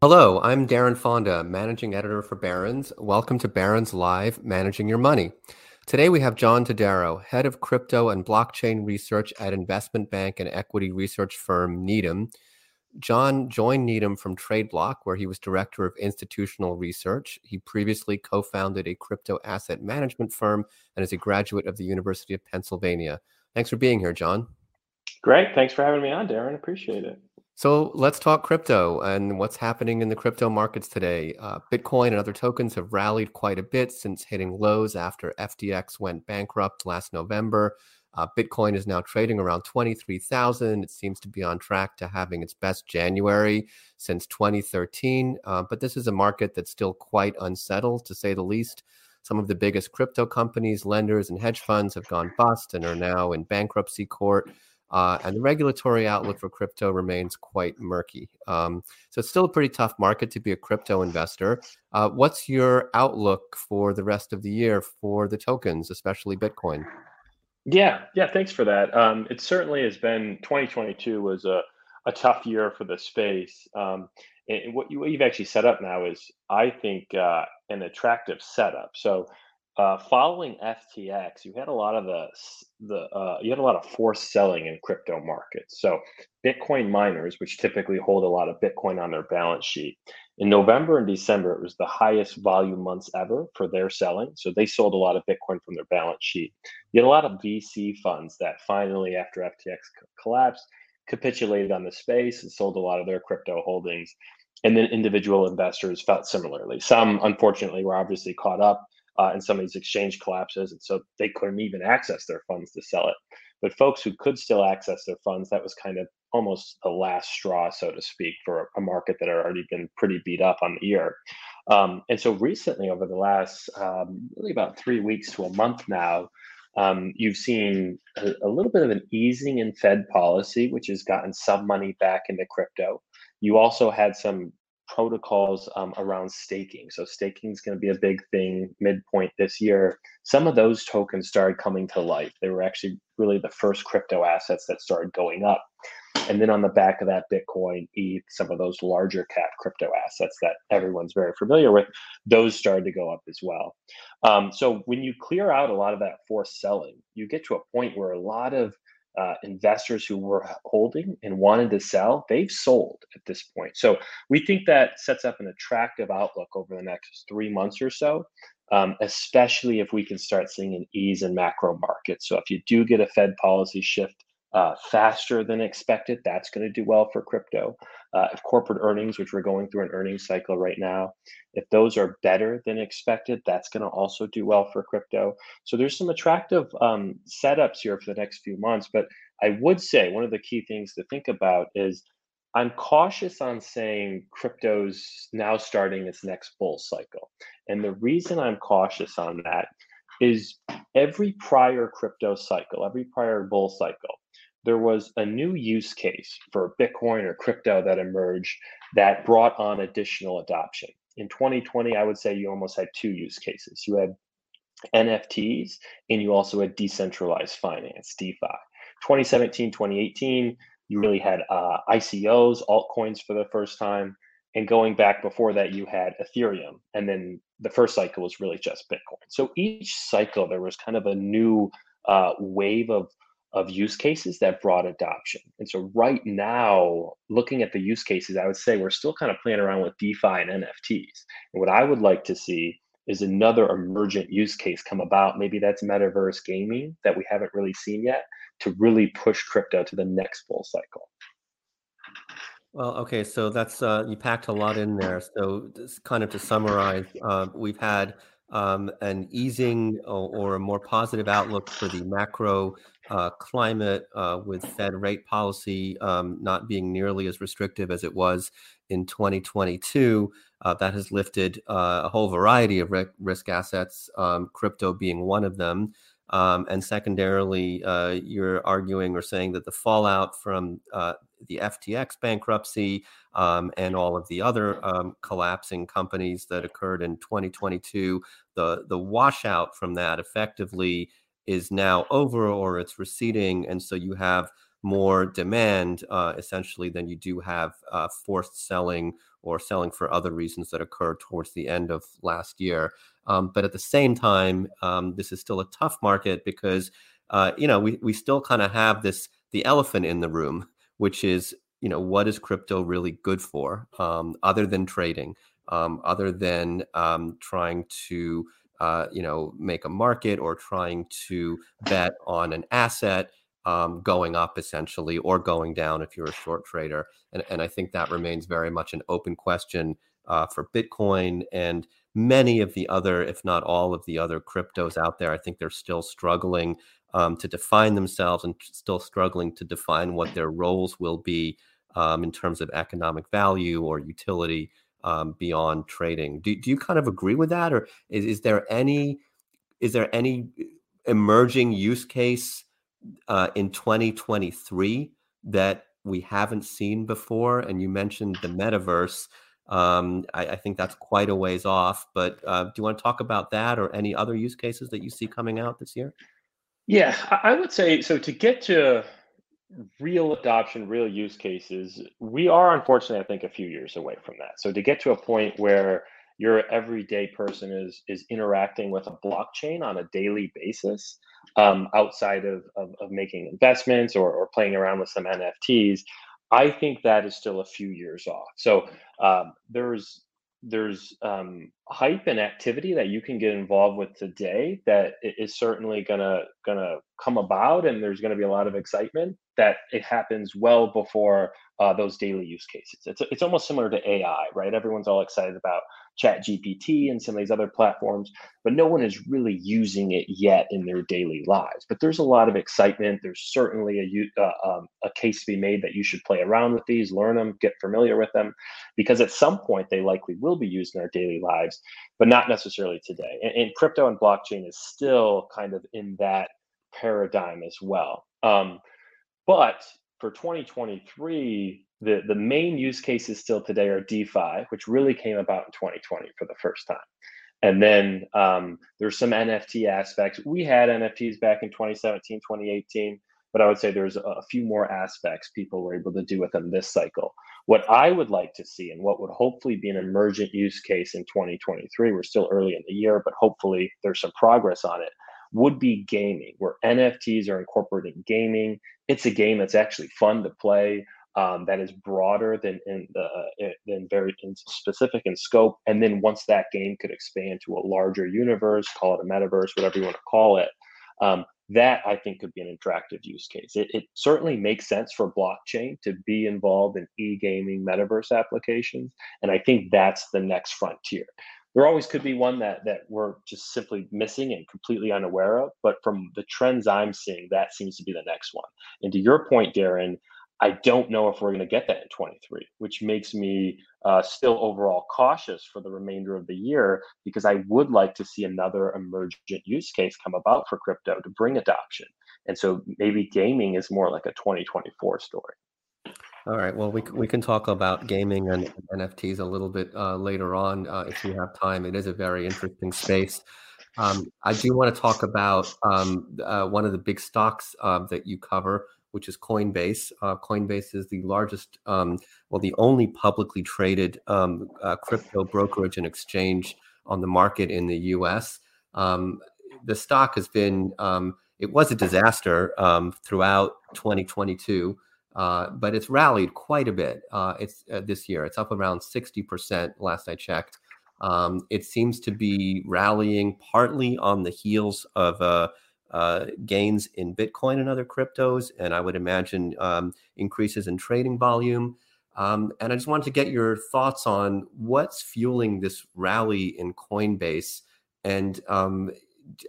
Hello, I'm Darren Fonda, managing editor for Barron's. Welcome to Barron's Live Managing Your Money. Today we have John Todaro, head of crypto and blockchain research at investment bank and equity research firm Needham. John joined Needham from TradeBlock, where he was director of institutional research. He previously co founded a crypto asset management firm and is a graduate of the University of Pennsylvania. Thanks for being here, John. Great. Thanks for having me on, Darren. Appreciate it. So let's talk crypto and what's happening in the crypto markets today. Uh, Bitcoin and other tokens have rallied quite a bit since hitting lows after FTX went bankrupt last November. Uh, Bitcoin is now trading around 23,000. It seems to be on track to having its best January since 2013. Uh, but this is a market that's still quite unsettled, to say the least. Some of the biggest crypto companies, lenders, and hedge funds have gone bust and are now in bankruptcy court. Uh, and the regulatory outlook for crypto remains quite murky. Um, so it's still a pretty tough market to be a crypto investor. Uh, what's your outlook for the rest of the year for the tokens, especially Bitcoin? Yeah, yeah, thanks for that. Um, it certainly has been 2022 was a, a tough year for the space. Um, and what, you, you've actually set up now is, I think, uh, an attractive setup. So uh, following FTX, you had a lot of the the uh, you had a lot of forced selling in crypto markets. So Bitcoin miners, which typically hold a lot of Bitcoin on their balance sheet, in November and December, it was the highest volume months ever for their selling. So they sold a lot of Bitcoin from their balance sheet. You had a lot of VC funds that finally, after FTX collapsed, capitulated on the space and sold a lot of their crypto holdings. And then individual investors felt similarly. Some, unfortunately, were obviously caught up uh, and some of these exchange collapses, and so they couldn't even access their funds to sell it. But folks who could still access their funds, that was kind of almost the last straw, so to speak, for a market that had already been pretty beat up on the year. Um, and so recently, over the last um, really about three weeks to a month now, um, you've seen a, a, little bit of an easing in Fed policy, which has gotten some money back into crypto. You also had some protocols um, around staking. So staking is going to be a big thing midpoint this year. Some of those tokens started coming to life. They were actually really the first crypto assets that started going up. And then on the back of that, Bitcoin, ETH, some of those larger cap crypto assets that everyone's very familiar with, those started to go up as well. Um, so when you clear out a lot of that forced selling, you get to a point where a lot of uh, investors who were holding and wanted to sell, they've sold at this point. So we think that sets up an attractive outlook over the next three months or so, um, especially if we can start seeing an ease in macro markets. So if you do get a Fed policy shift uh, faster than expected, that's going to do well for crypto. Uh, if corporate earnings, which we're going through an earnings cycle right now, if those are better than expected, that's going to also do well for crypto. So there's some attractive um, setups here for the next few months. But I would say one of the key things to think about is I'm cautious on saying crypto's now starting its next bull cycle. And the reason I'm cautious on that is every prior crypto cycle, every prior bull cycle, there was a new use case for Bitcoin or crypto that emerged that brought on additional adoption. In 2020, I would say you almost had two use cases. You had NFTs and you also had decentralized finance, DeFi. 2017, 2018, you really had uh, ICOs, altcoins for the first time. And going back before that, you had Ethereum. And then the first cycle was really just Bitcoin. So each cycle, there was kind of a new uh, wave of of use cases that brought adoption. And so right now, looking at the use cases, I would say we're still kind of playing around with DeFi and NFTs. And what I would like to see is another emergent use case come about. Maybe that's metaverse gaming that we haven't really seen yet to really push crypto to the next bull cycle. Well, okay, so that's uh, you packed a lot in there. So, just kind of to summarize, uh, we've had um, an easing or, or, a more positive outlook for the macro uh, climate uh, with Fed rate policy um, not being nearly as restrictive as it was in 2022. Uh, that has lifted uh, a whole variety of risk assets, um, crypto being one of them. Um, and secondarily, uh, you're arguing or saying that the fallout from uh, the FTX bankruptcy um, and all of the other um, collapsing companies that occurred in 2022, the the washout from that effectively is now over or it's receding, and so you have more demand uh, essentially than you do have uh, forced selling or selling for other reasons that occurred towards the end of last year. Um, but at the same time, um, this is still a tough market because uh, you know we we still kind of have this the elephant in the room, which is you know what is crypto really good for um, other than trading, um, other than um, trying to uh, you know make a market or trying to bet on an asset um, going up essentially or going down if you're a short trader. And, and I think that remains very much an open question uh, for Bitcoin and many of the other, if not all of the other cryptos out there. I think they're still struggling um, to define themselves and still struggling to define what their roles will be um, in terms of economic value or utility um, beyond trading. Do, do you kind of agree with that, or is, is there any is there any emerging use case uh, in 2023 that we haven't seen before. And you mentioned the metaverse. Um, I, I, think that's quite a ways off. But uh, do you want to talk about that or any other use cases that you see coming out this year? Yeah, I would say so. To get to real adoption, real use cases, we are unfortunately, I think, a few years away from that. So to get to a point where your everyday person is is interacting with a blockchain on a daily basis um, outside of, of, of, making investments or, or playing around with some nfts i think that is still a few years off. So um, there's there's um, hype and activity that you can get involved with today that is certainly gonna gonna come about and there's gonna be a lot of excitement that it happens well before uh, those daily use cases. It's, it's almost similar to ai right? Everyone's all excited about chat gpt and some of these other platforms but no one is really using it yet in their daily lives. But there's a lot of excitement. There's certainly a, uh, um, a case to be made that you should play around with these learn them get familiar with them because at some point they likely will be used in our daily lives but not necessarily today. And, and crypto and blockchain is still kind of in that paradigm as well. Um, but for 2023 the, the main use cases still today are DeFi, which really came about in 2020 for the first time. And then um, there's some NFT aspects. We had NFTs back in 2017, 2018, but I would say there's a, few more aspects people were able to do with them this cycle. What I would like to see, and what would hopefully be an emergent use case in 2023, we're still early in the year, but hopefully there's some progress on it, would be gaming, where NFTs are incorporating gaming. It's a game that's actually fun to play um, that is broader than in the uh, than very specific in scope. And then once that game could expand to a larger universe, call it a metaverse, whatever you want to call it, um, that I think could be an attractive use case. It, it certainly makes sense for blockchain to be involved in e-gaming metaverse applications, and I think that's the next frontier. There always could be one that that we're just simply missing and completely unaware of, but from the trends I'm seeing, that seems to be the next one. And to your point, Darren, I don't know if we're going to get that in 23, which makes me uh, still overall cautious for the remainder of the year because I would like to see another emergent use case come about for crypto to bring adoption. And so maybe gaming is more like a 2024 story. All right. Well, we, we can talk about gaming and NFTs a little bit uh, later on uh, if we have time. It is a very interesting space. Um, I do want to talk about um, uh, one of the big stocks uh, that you cover, which is Coinbase. Uh, Coinbase is the largest, um, well, the only publicly traded um, uh, crypto brokerage and exchange on the market in the U.S. Um, the stock has been, um, it was a disaster um, throughout 2022. Uh, but it's rallied quite a bit. Uh, it's uh, this year. It's up around 60% last I checked. Um, it seems to be rallying partly on the heels of uh, uh, gains in Bitcoin and other cryptos, and I would imagine um, increases in trading volume. Um, and I just wanted to get your thoughts on what's fueling this rally in Coinbase And um,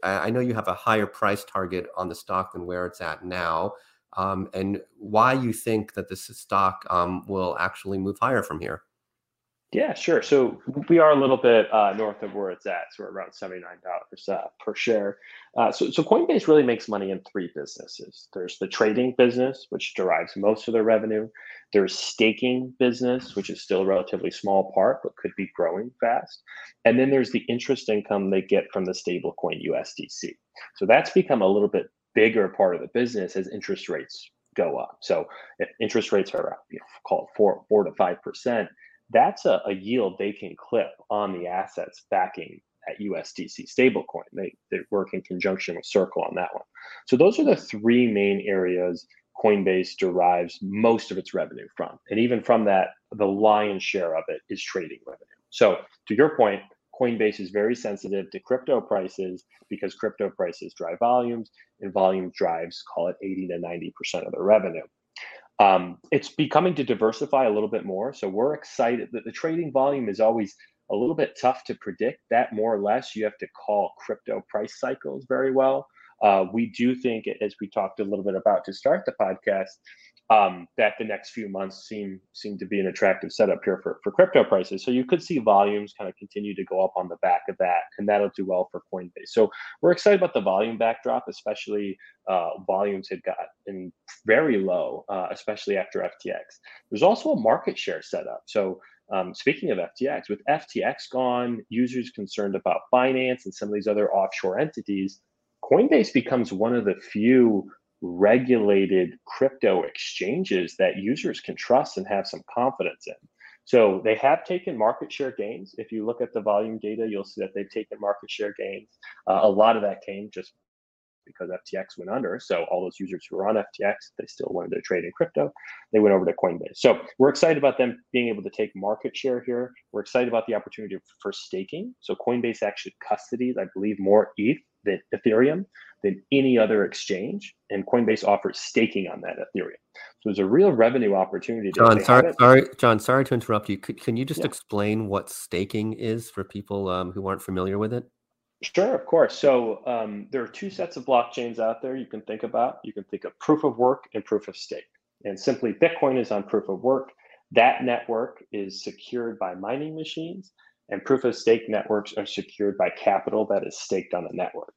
I know you have a higher price target on the stock than where it's at now, um, and why you think that this stock um, will actually move higher from here. Yeah, sure. So we are a little bit uh, north of where it's at. So we're around $79 uh, per share. Uh, so, so Coinbase really makes money in three businesses. There's the trading business, which derives most of their revenue. There's staking business, which is still a relatively small part, but could be growing fast. And then there's the interest income they get from the stablecoin USDC. So that's become a little bit bigger part of the business as interest rates go up. So if interest rates are, you know, call it four, four to five percent, that's a, a yield they can clip on the assets backing that USDC stablecoin. They, they work in conjunction with Circle on that one. So those are the three main areas Coinbase derives most of its revenue from. And even from that, the lion's share of it is trading revenue. So to your point, Coinbase is very sensitive to crypto prices because crypto prices drive volumes and volume drives, call it 80 to 90% of the revenue. Um, it's becoming to diversify a little bit more. So we're excited that the trading volume is always a little bit tough to predict. That more or less you have to call crypto price cycles very well. Uh, we do think, as we talked a little bit about to start the podcast, um, that the next few months seem seem to be an attractive setup here for, for crypto prices. So you could see volumes kind of continue to go up on the back of that, and that'll do well for Coinbase. So we're excited about the volume backdrop, especially uh, volumes had gotten very low, uh, especially after FTX. There's also a market share setup. So um, speaking of FTX, with FTX gone, users concerned about Binance and some of these other offshore entities, Coinbase becomes one of the few regulated crypto exchanges that users can trust and have some confidence in. So they have taken market share gains. If you look at the volume data, you'll see that they've taken market share gains. Uh, a lot of that came just because FTX went under. So all those users who were on FTX, they still wanted to trade in crypto. They went over to Coinbase. So we're excited about them being able to take market share here. We're excited about the opportunity for staking. So Coinbase actually custodies, I believe, more ETH than Ethereum than any other exchange, and Coinbase offers staking on that Ethereum. So there's a real revenue opportunity. John, sorry, sorry, John, sorry to interrupt you. Could, can you just yeah. explain what staking is for people um, who aren't familiar with it? Sure, of course. So um, there are two sets of blockchains out there you can think about. You can think of proof of work and proof of stake. And simply, Bitcoin is on proof of work. That network is secured by mining machines, and proof of stake networks are secured by capital that is staked on the network.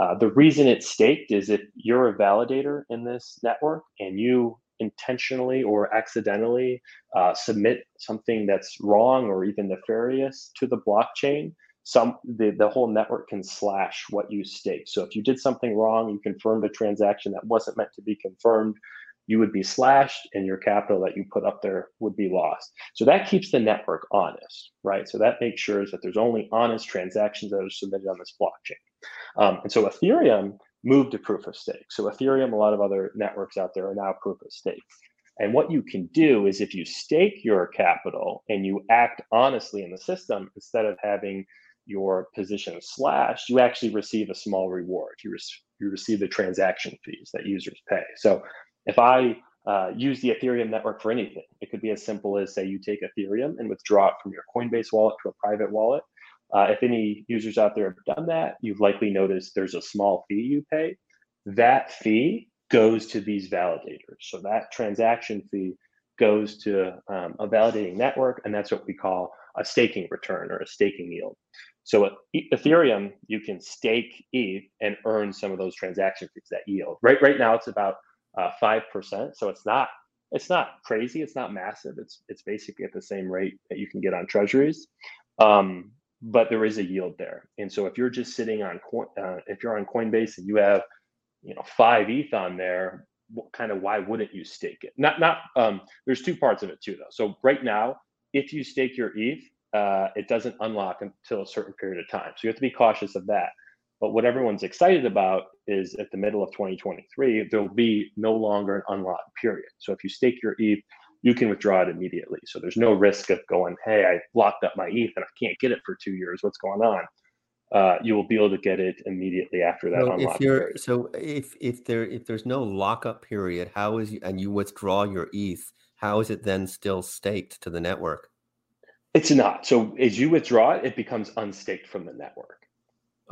Uh, the reason it's staked is if you're a validator in this network and you intentionally or accidentally uh, submit something that's wrong or even nefarious to the blockchain, some the, the whole network can slash what you stake. So if you did something wrong, you confirmed a transaction that wasn't meant to be confirmed, you would be slashed and your capital that you put up there would be lost. So that keeps the network honest, right? So that makes sure that there's only honest transactions that are submitted on this blockchain. Um, and so Ethereum moved to proof of stake. So Ethereum, a lot of other networks out there are now proof of stake. And what you can do is if you stake your capital and you act honestly in the system, instead of having your position slashed, you actually receive a small reward. You, re- you receive the transaction fees that users pay. So if I uh, use the Ethereum network for anything, it could be as simple as say you take Ethereum and withdraw it from your Coinbase wallet to a private wallet. Uh, if any users out there have done that, you've likely noticed there's a small fee you pay. That fee goes to these validators. So that transaction fee goes to um, a validating network, and that's what we call a staking return or a staking yield. So with Ethereum, you can stake ETH and earn some of those transaction fees that yield. Right, right now it's about five uh, percent. So it's not it's not crazy. It's not massive. It's it's basically at the same rate that you can get on treasuries, um, but there is a yield there. And so if you're just sitting on uh, if you're on Coinbase and you have you know five ETH on there, what kind of why wouldn't you stake it? Not not um, there's two parts of it too though. So right now, if you stake your ETH, uh, it doesn't unlock until a certain period of time. So you have to be cautious of that. But what everyone's excited about is at the middle of 2023, there will be no longer an unlocked period. So if you stake your ETH, you can withdraw it immediately. So there's no risk of going, hey, I locked up my ETH and I can't get it for two years. What's going on? Uh, you will be able to get it immediately after that. So if you're period. so if if there if there's no lockup period, how is you, and you withdraw your ETH, how is it then still staked to the network? It's not. So as you withdraw it, it becomes unstaked from the network.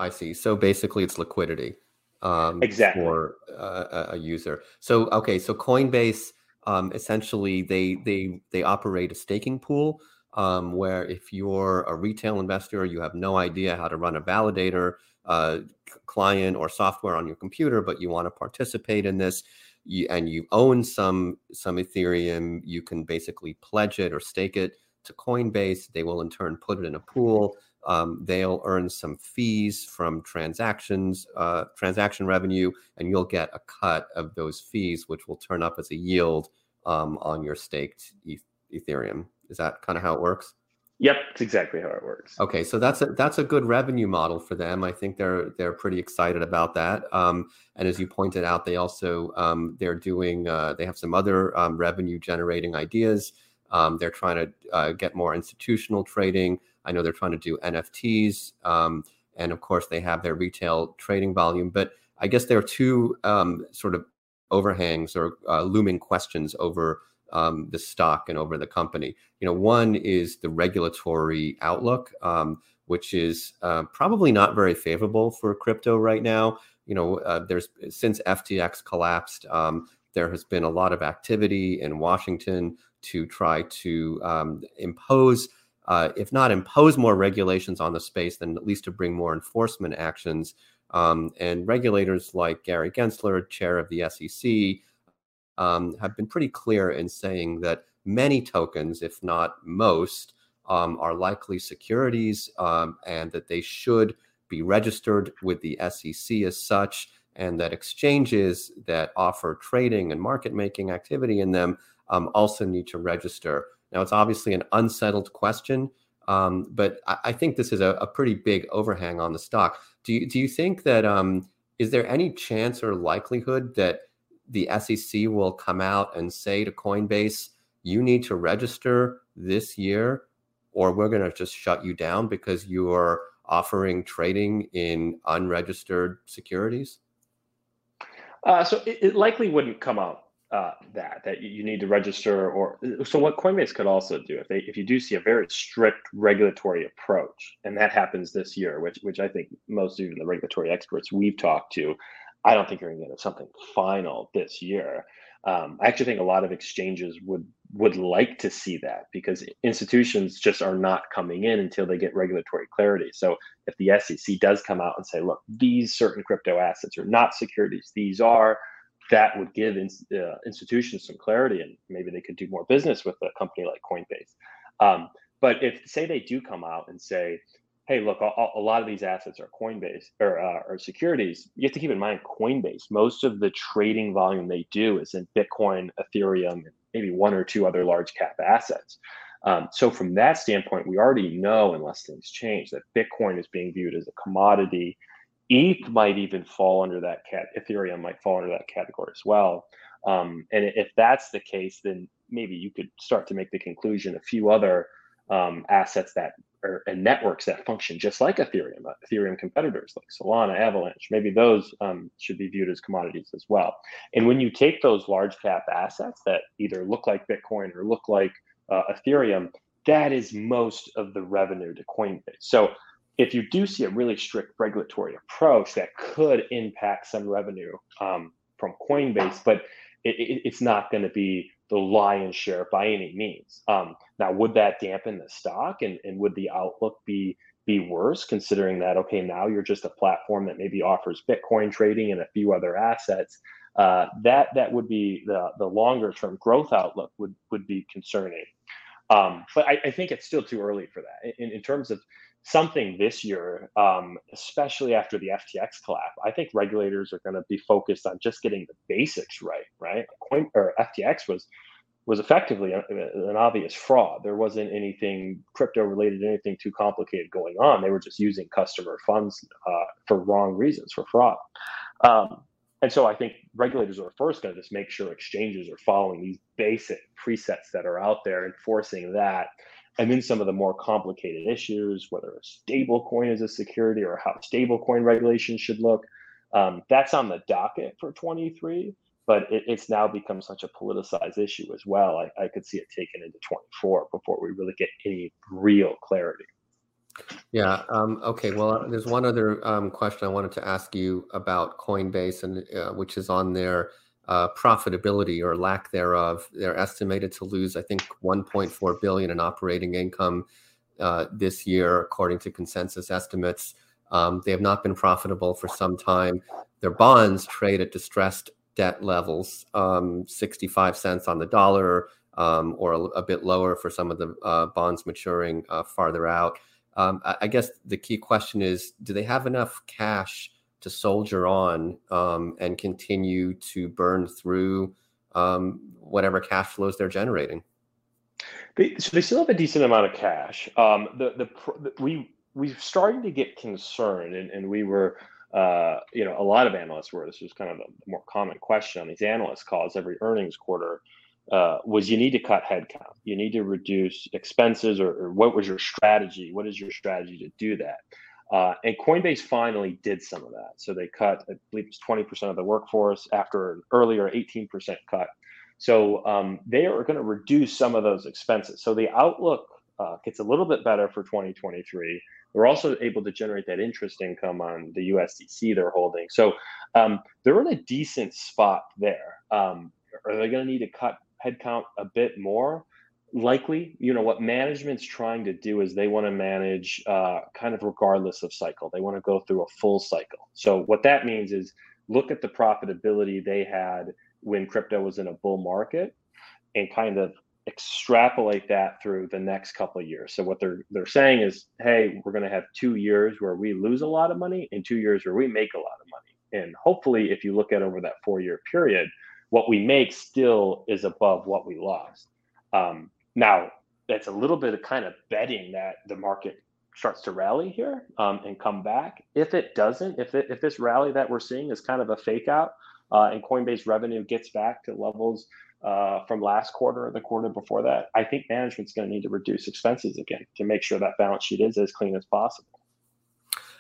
I see. So basically, it's liquidity um, exactly for uh, a user. So okay, so Coinbase um, essentially they they they operate a staking pool um, where if you're a retail investor, you have no idea how to run a validator uh, client or software on your computer, but you want to participate in this. You, and you own some some Ethereum, you can basically pledge it or stake it to Coinbase. They will in turn put it in a pool um, they'll earn some fees from transactions, uh, transaction revenue, and you'll get a cut of those fees, which will turn up as a yield um, on your staked Ethereum. Is that kind of how it works? Yep, it's exactly how it works. Okay, so that's a that's a good revenue model for them. I think they're they're pretty excited about that. Um, and as you pointed out, they also um, they're doing uh, they have some other um, revenue generating ideas. Um, they're trying to uh, get more institutional trading. I know they're trying to do NFTs, um, and of course they have their retail trading volume. But I guess there are two um, sort of overhangs or uh, looming questions over um, the stock and over the company. You know, one is the regulatory outlook, um, which is uh, probably not very favorable for crypto right now. You know, uh, there's since FTX collapsed, um, there has been a lot of activity in Washington to try to um, impose uh, if not impose more regulations on the space, then at least to bring more enforcement actions. Um, and regulators like Gary Gensler, chair of the SEC, um, have been pretty clear in saying that many tokens, if not most, um, are likely securities um, and that they should be registered with the SEC as such, and that exchanges that offer trading and market making activity in them um, also need to register. Now, it's obviously an unsettled question, um, but I, I, think this is a, a, pretty big overhang on the stock. Do you, do you think that um, is there any chance or likelihood that the SEC will come out and say to Coinbase, you need to register this year, or we're going to just shut you down because you are offering trading in unregistered securities? Uh, so it, it, likely wouldn't come out uh, that that you need to register or so what coinbase could also do if they if you do see a very strict regulatory approach and that happens this year which which i think most of the regulatory experts we've talked to i don't think you're going to get something final this year. Um, i actually think a lot of exchanges would would like to see that because institutions just are not coming in until they get regulatory clarity. So if the sec does come out and say look these certain crypto assets are not securities these are that would give in, uh, institutions some clarity and maybe they could do more business with a company like Coinbase. Um, but if say they do come out and say, hey, look, a, a lot of these assets are Coinbase or, uh, securities, you have to keep in mind Coinbase, most of the trading volume they do is in Bitcoin, Ethereum, and maybe one or two other large cap assets. Um, so from that standpoint, we already know, unless things change, that Bitcoin is being viewed as a commodity ETH might even fall under that cat. Ethereum might fall under that category as well. Um, and if that's the case, then maybe you could start to make the conclusion a few other um, assets that are and networks that function just like Ethereum, uh, Ethereum competitors like Solana, Avalanche, maybe those um, should be viewed as commodities as well. And when you take those large cap assets that either look like Bitcoin or look like uh, Ethereum, that is most of the revenue to Coinbase. So if you do see a really strict regulatory approach that could impact some revenue um, from Coinbase, but it, it, it's not going to be the lion's share by any means. Um, now, would that dampen the stock, and, and would the outlook be be worse, considering that okay, now you're just a platform that maybe offers Bitcoin trading and a few other assets? Uh, that that would be the the longer term growth outlook would would be concerning. Um, but I, I, think it's still too early for that. In, in terms of something this year, um, especially after the FTX collapse. I think regulators are going to be focused on just getting the basics right. Right? Coin or FTX was was effectively an obvious fraud. There wasn't anything crypto related, anything too complicated going on. They were just using customer funds uh, for wrong reasons, for fraud. Um, and so I think regulators are first going to just make sure exchanges are following these basic presets that are out there, enforcing that and then some of the more complicated issues, whether a stable coin is a security or how stable coin regulations should look. Um, that's on the docket for 23, but it, it's now become such a politicized issue as well. I, I could see it taken into 24 before we really get any real clarity. Yeah. Um, okay. Well, there's one other um, question I wanted to ask you about Coinbase, and uh, which is on their uh, profitability or lack thereof. They're estimated to lose, I think, 1.4 billion in operating income uh, this year, according to consensus estimates. Um, they have not been profitable for some time. Their bonds trade at distressed debt levels, um, 65 cents on the dollar, um, or a, a, bit lower for some of the uh, bonds maturing uh, farther out. Um, I, I, guess the key question is do they have enough cash to soldier on um, and continue to burn through um, whatever cash flows they're generating? They, so they still have a decent amount of cash. Um, the, the, the we we starting to get concerned, and, and we were uh, you know, a lot of analysts were. This was kind of a more common question on these analyst calls every earnings quarter. Uh, was you need to cut headcount, you need to reduce expenses, or, or, what was your strategy? What is your strategy to do that? Uh, and Coinbase finally did some of that. So they cut, I believe it's 20% of the workforce after an earlier 18% cut. So um, they are going to reduce some of those expenses. So the outlook uh, gets a little bit better for 2023. They're also able to generate that interest income on the USDC they're holding. So um, they're in a decent spot there. Um, are they going to need to cut headcount a bit more? Likely, you know, what management's trying to do is they want to manage uh, kind of regardless of cycle. They want to go through a full cycle. So what that means is look at the profitability they had when crypto was in a bull market and kind of extrapolate that through the next couple of years. So what they're they're saying is, hey, we're going to have two years where we lose a lot of money and two years where we make a lot of money. And hopefully, if you look at over that four year period, what we make still is above what we lost. Um, now, that's a little bit of kind of betting that the market starts to rally here um, and come back. If it doesn't, if it, if this rally that we're seeing is kind of a fake out uh, and Coinbase revenue gets back to levels uh, from last quarter or the quarter before that, I think management's going to need to reduce expenses again to make sure that balance sheet is as clean as possible.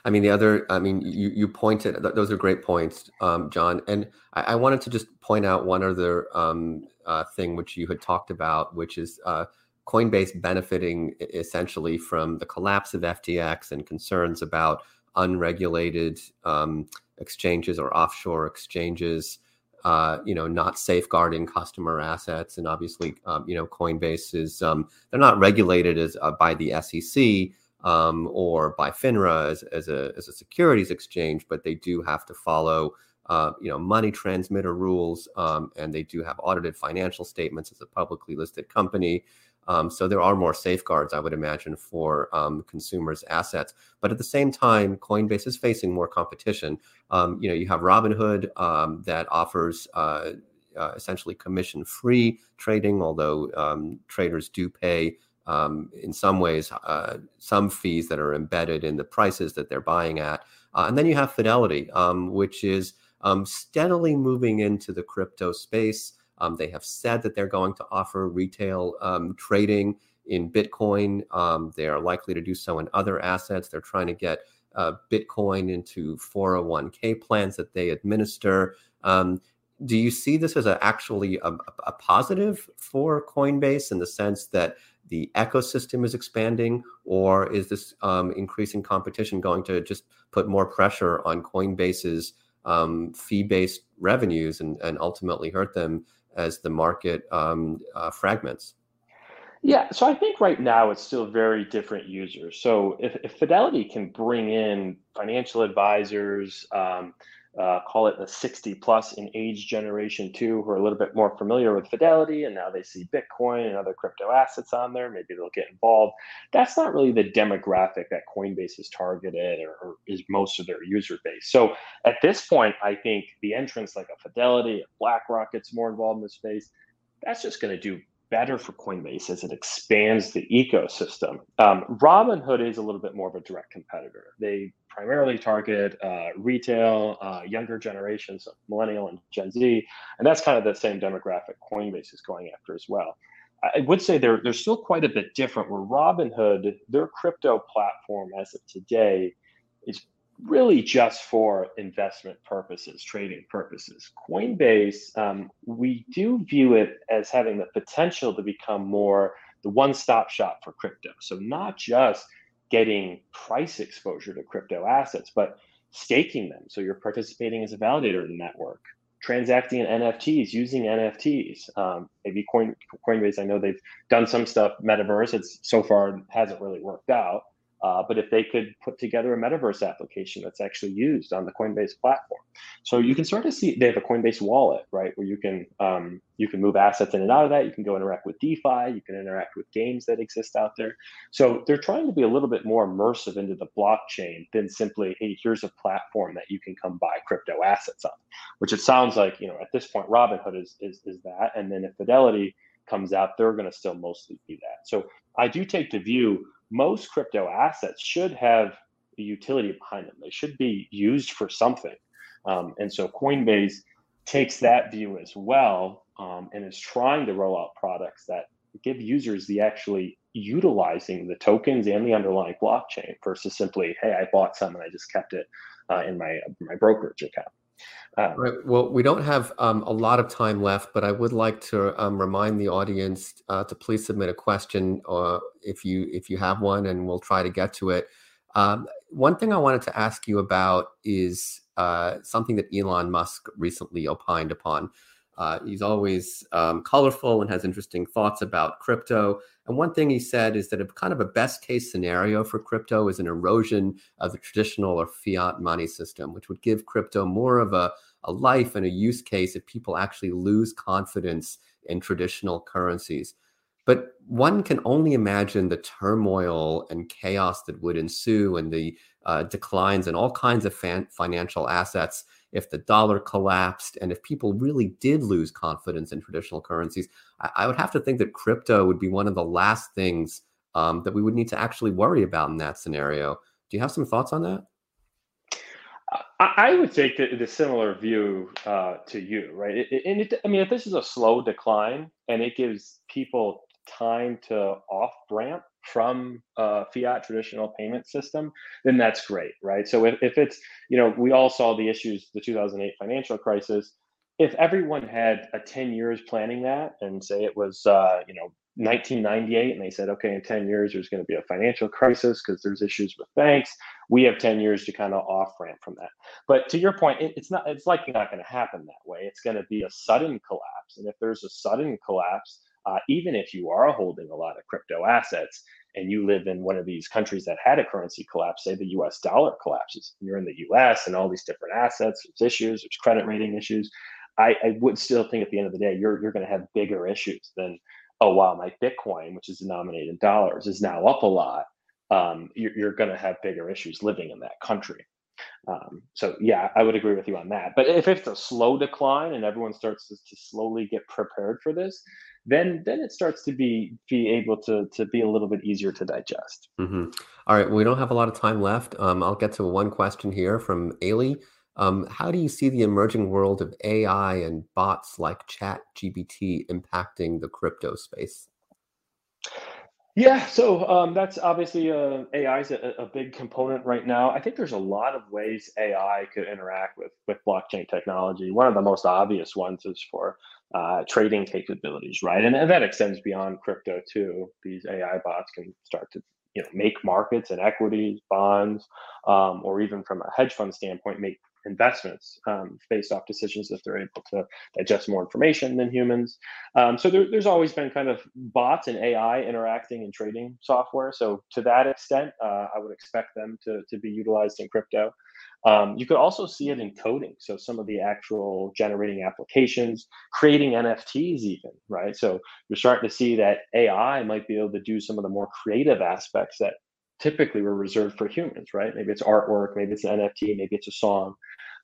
I mean, the other, I mean, you, you pointed, those are great points, um, John. And I, I, wanted to just point out one other um, uh, thing which you had talked about, which is uh, Coinbase benefiting essentially from the collapse of FTX and concerns about unregulated um, exchanges or offshore exchanges uh, you know, not safeguarding customer assets, and obviously, um, you know, Coinbase is um, they're not regulated as uh, by the SEC um, or by FINRA as, as a as a securities exchange, but they do have to follow. Uh, you know, money transmitter rules, um, and they do have audited financial statements as a publicly listed company. Um, so there are more safeguards, I would imagine, for um, consumers' assets. But at the same time, Coinbase is facing more competition. Um, you know, you have Robinhood um, that offers uh, uh, essentially commission-free trading, although um, traders do pay. Um, in some ways, uh, some fees that are embedded in the prices that they're buying at. Uh, and then you have Fidelity, which is steadily moving into the crypto space. Um, they have said that they're going to offer retail um, trading in Bitcoin. Um, they are likely to do so in other assets. They're trying to get uh, Bitcoin into 401k plans that they administer. Um, do you see this as a, actually a, a, positive for Coinbase in the sense that the ecosystem is expanding, or is this um, increasing competition going to just put more pressure on Coinbase's um, fee-based revenues and, and ultimately hurt them as the market um, uh, fragments? Yeah, so I think right now it's still very different users. So if, if Fidelity can bring in financial advisors, um, uh, call it the 60 plus in age generation too, who are a little bit more familiar with Fidelity, and now they see Bitcoin and other crypto assets on there. Maybe they'll get involved. That's not really the demographic that Coinbase is targeted or, or is most of their user base. So at this point, I think the entrance like a Fidelity, BlackRock gets more involved in the space. That's just going to do better for Coinbase as it expands the ecosystem. Um, Robinhood is a little bit more of a direct competitor. They primarily target uh, retail, uh, younger generations, millennial and Gen Z, and that's kind of the same demographic Coinbase is going after as well. I would say they're they're still quite a bit different. Where Robinhood, their crypto platform as of today, is really just for investment purposes, trading purposes. Coinbase, um, we do view it as having the potential to become more the one-stop shop for crypto. So not just getting price exposure to crypto assets, but staking them. So you're participating as a validator in the network, transacting in NFTs, using NFTs. Um, maybe Coin, Coinbase, I know they've done some stuff metaverse. It's so far hasn't really worked out. Uh, but if they could put together a metaverse application that's actually used on the Coinbase platform, so you can start to see they have a Coinbase wallet, right, where you can um, you can move assets in and out of that. You can go interact with DeFi. You can interact with games that exist out there. So they're trying to be a little bit more immersive into the blockchain than simply, hey, here's a platform that you can come buy crypto assets on, which it sounds like you know at this point Robinhood is is, is that, and then if Fidelity comes out, they're going to still mostly be that. So I do take the view most crypto assets should have a utility behind them. They should be used for something. Um, and so Coinbase takes that view as well um, and is trying to roll out products that give users the actually utilizing the tokens and the underlying blockchain versus simply, hey, I bought some and I just kept it uh, in my my brokerage account. Um, right. Well, we don't have um, a lot of time left, but I would like to um, remind the audience uh, to please submit a question, or uh, if you if you have one, and we'll try to get to it. Um, one thing I wanted to ask you about is uh, something that Elon Musk recently opined upon. Uh, he's always um, colorful and has interesting thoughts about crypto. And one thing he said is that a kind of a best case scenario for crypto is an erosion of the traditional or fiat money system, which would give crypto more of a, a life and a use case if people actually lose confidence in traditional currencies. But one can only imagine the turmoil and chaos that would ensue and the uh, declines in all kinds of fan- financial assets if the dollar collapsed and if people really did lose confidence in traditional currencies, I, I would have to think that crypto would be one of the last things um, that we would need to actually worry about in that scenario. Do you have some thoughts on that? I would take the, the similar view uh, to you, right? It, it, and it, I mean, if this is a slow decline and it gives people time to off ramp from a fiat traditional payment system, then that's great, right? So if, if it's, you know, we all saw the issues, the 2008 financial crisis. If everyone had a 10 years planning that and say it was, uh, you know, 1998 and they said, okay, in 10 years, there's going to be a financial crisis because there's issues with banks. We have 10 years to kind of off ramp from that. But to your point, it, it's not, it's likely not going to happen that way. It's going to be a sudden collapse. And if there's a sudden collapse, uh, even if you are holding a lot of crypto assets and you live in one of these countries that had a currency collapse, say the US dollar collapses, and you're in the US and all these different assets, there's issues, there's credit rating issues. I, I would still think at the end of the day, you're, you're going to have bigger issues than, oh, wow, my Bitcoin, which is denominated in dollars, is now up a lot. Um, you're, you're going to have bigger issues living in that country. Um, so yeah, I would agree with you on that. But if it's a slow decline and everyone starts to, to slowly get prepared for this, then then it starts to be be able to to be a little bit easier to digest. Mm-hmm. All right, we don't have a lot of time left. Um, I'll get to one question here from Ailey. Um, how do you see the emerging world of AI and bots like Chat GPT impacting the crypto space? Yeah, so um, that's obviously uh, AI is a, a, big component right now. I think there's a lot of ways AI could interact with with blockchain technology. One of the most obvious ones is for uh, trading capabilities, right? And, and that extends beyond crypto too. These AI bots can start to you know make markets and equities, bonds, um, or even from a hedge fund standpoint, make investments um, based off decisions if they're able to digest more information than humans. Um, so there, there's always been kind of bots and AI interacting and trading software. So to that extent, uh, I would expect them to, to be utilized in crypto. Um, you could also see it in coding. So some of the actual generating applications, creating NFTs, even, right? So you're starting to see that AI might be able to do some of the more creative aspects that typically were reserved for humans, right? Maybe it's artwork, maybe it's an NFT, maybe it's a song.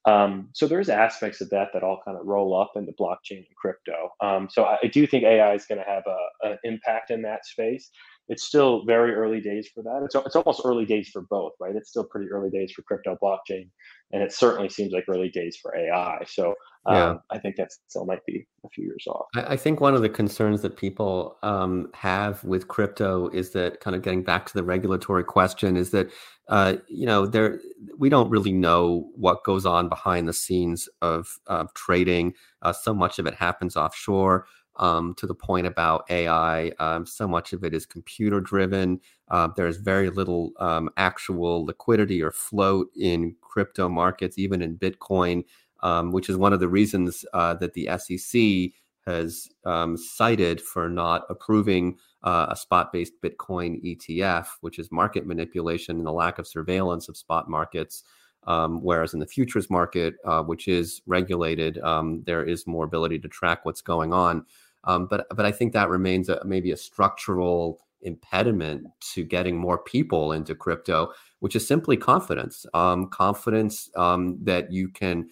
Um, so there's aspects of that that all kind of roll up into blockchain and crypto. Um, so I, I, do think AI is going to have an impact in that space. It's still very early days for that. It's, it's almost early days for both, right? It's still pretty early days for crypto blockchain, and it certainly seems like early days for AI. So yeah. Um, I think that still might be a few years off. I, I think one of the concerns that people um, have with crypto is that kind of getting back to the regulatory question is that uh, you know there we don't really know what goes on behind the scenes of uh, trading. Uh, so much of it happens offshore. Um, to the point about AI. Um, so much of it is computer driven. Uh, there's very little um, actual liquidity or float in crypto markets, even in Bitcoin, um, which is one of the reasons uh, that the SEC has um, cited for not approving uh, a spot based Bitcoin ETF, which is market manipulation and the lack of surveillance of spot markets. Um, whereas in the futures market, uh, which is regulated, um, there is more ability to track what's going on. Um, but but I think that remains a, maybe a structural impediment to getting more people into crypto, which is simply confidence. Um, confidence um, that you can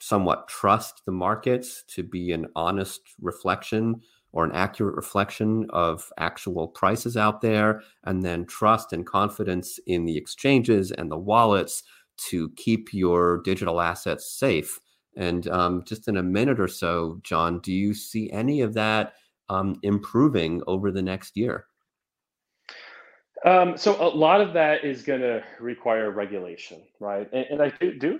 somewhat trust the markets to be an honest reflection or an accurate reflection of actual prices out there, and then trust and confidence in the exchanges and the wallets to keep your digital assets safe. And um, just in a minute or so, John, do you see any of that um, improving over the next year? Um, so a lot of that is going to require regulation, right? And, and I do, do,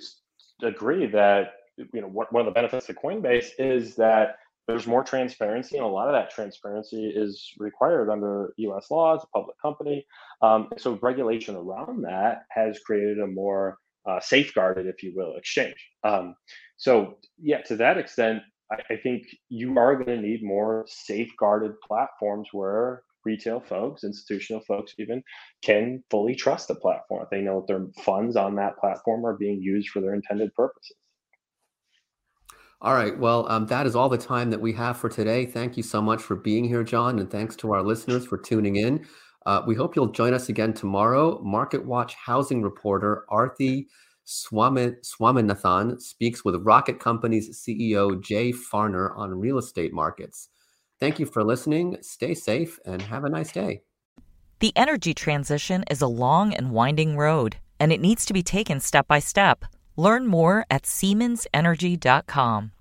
agree that you know one of the benefits of Coinbase is that there's more transparency, and a lot of that transparency is required under U.S. law a public company. Um, so regulation around that has created a more uh, safeguarded, if you will, exchange. Um, so yeah, to that extent, I, I think you are going to need more safeguarded platforms where retail folks, institutional folks even, can fully trust the platform. They know that their funds on that platform are being used for their intended purposes. All right. Well, um, that is all the time that we have for today. Thank you so much for being here, John, and thanks to our listeners for tuning in. Uh, we hope you'll join us again tomorrow. Market Watch housing reporter Aarthi Swaminathan speaks with Rocket Companies CEO Jay Farner on real estate markets. Thank you for listening. Stay safe and have a nice day. The energy transition is a long and winding road, and it needs to be taken step by step. Learn more at SiemensEnergy.com.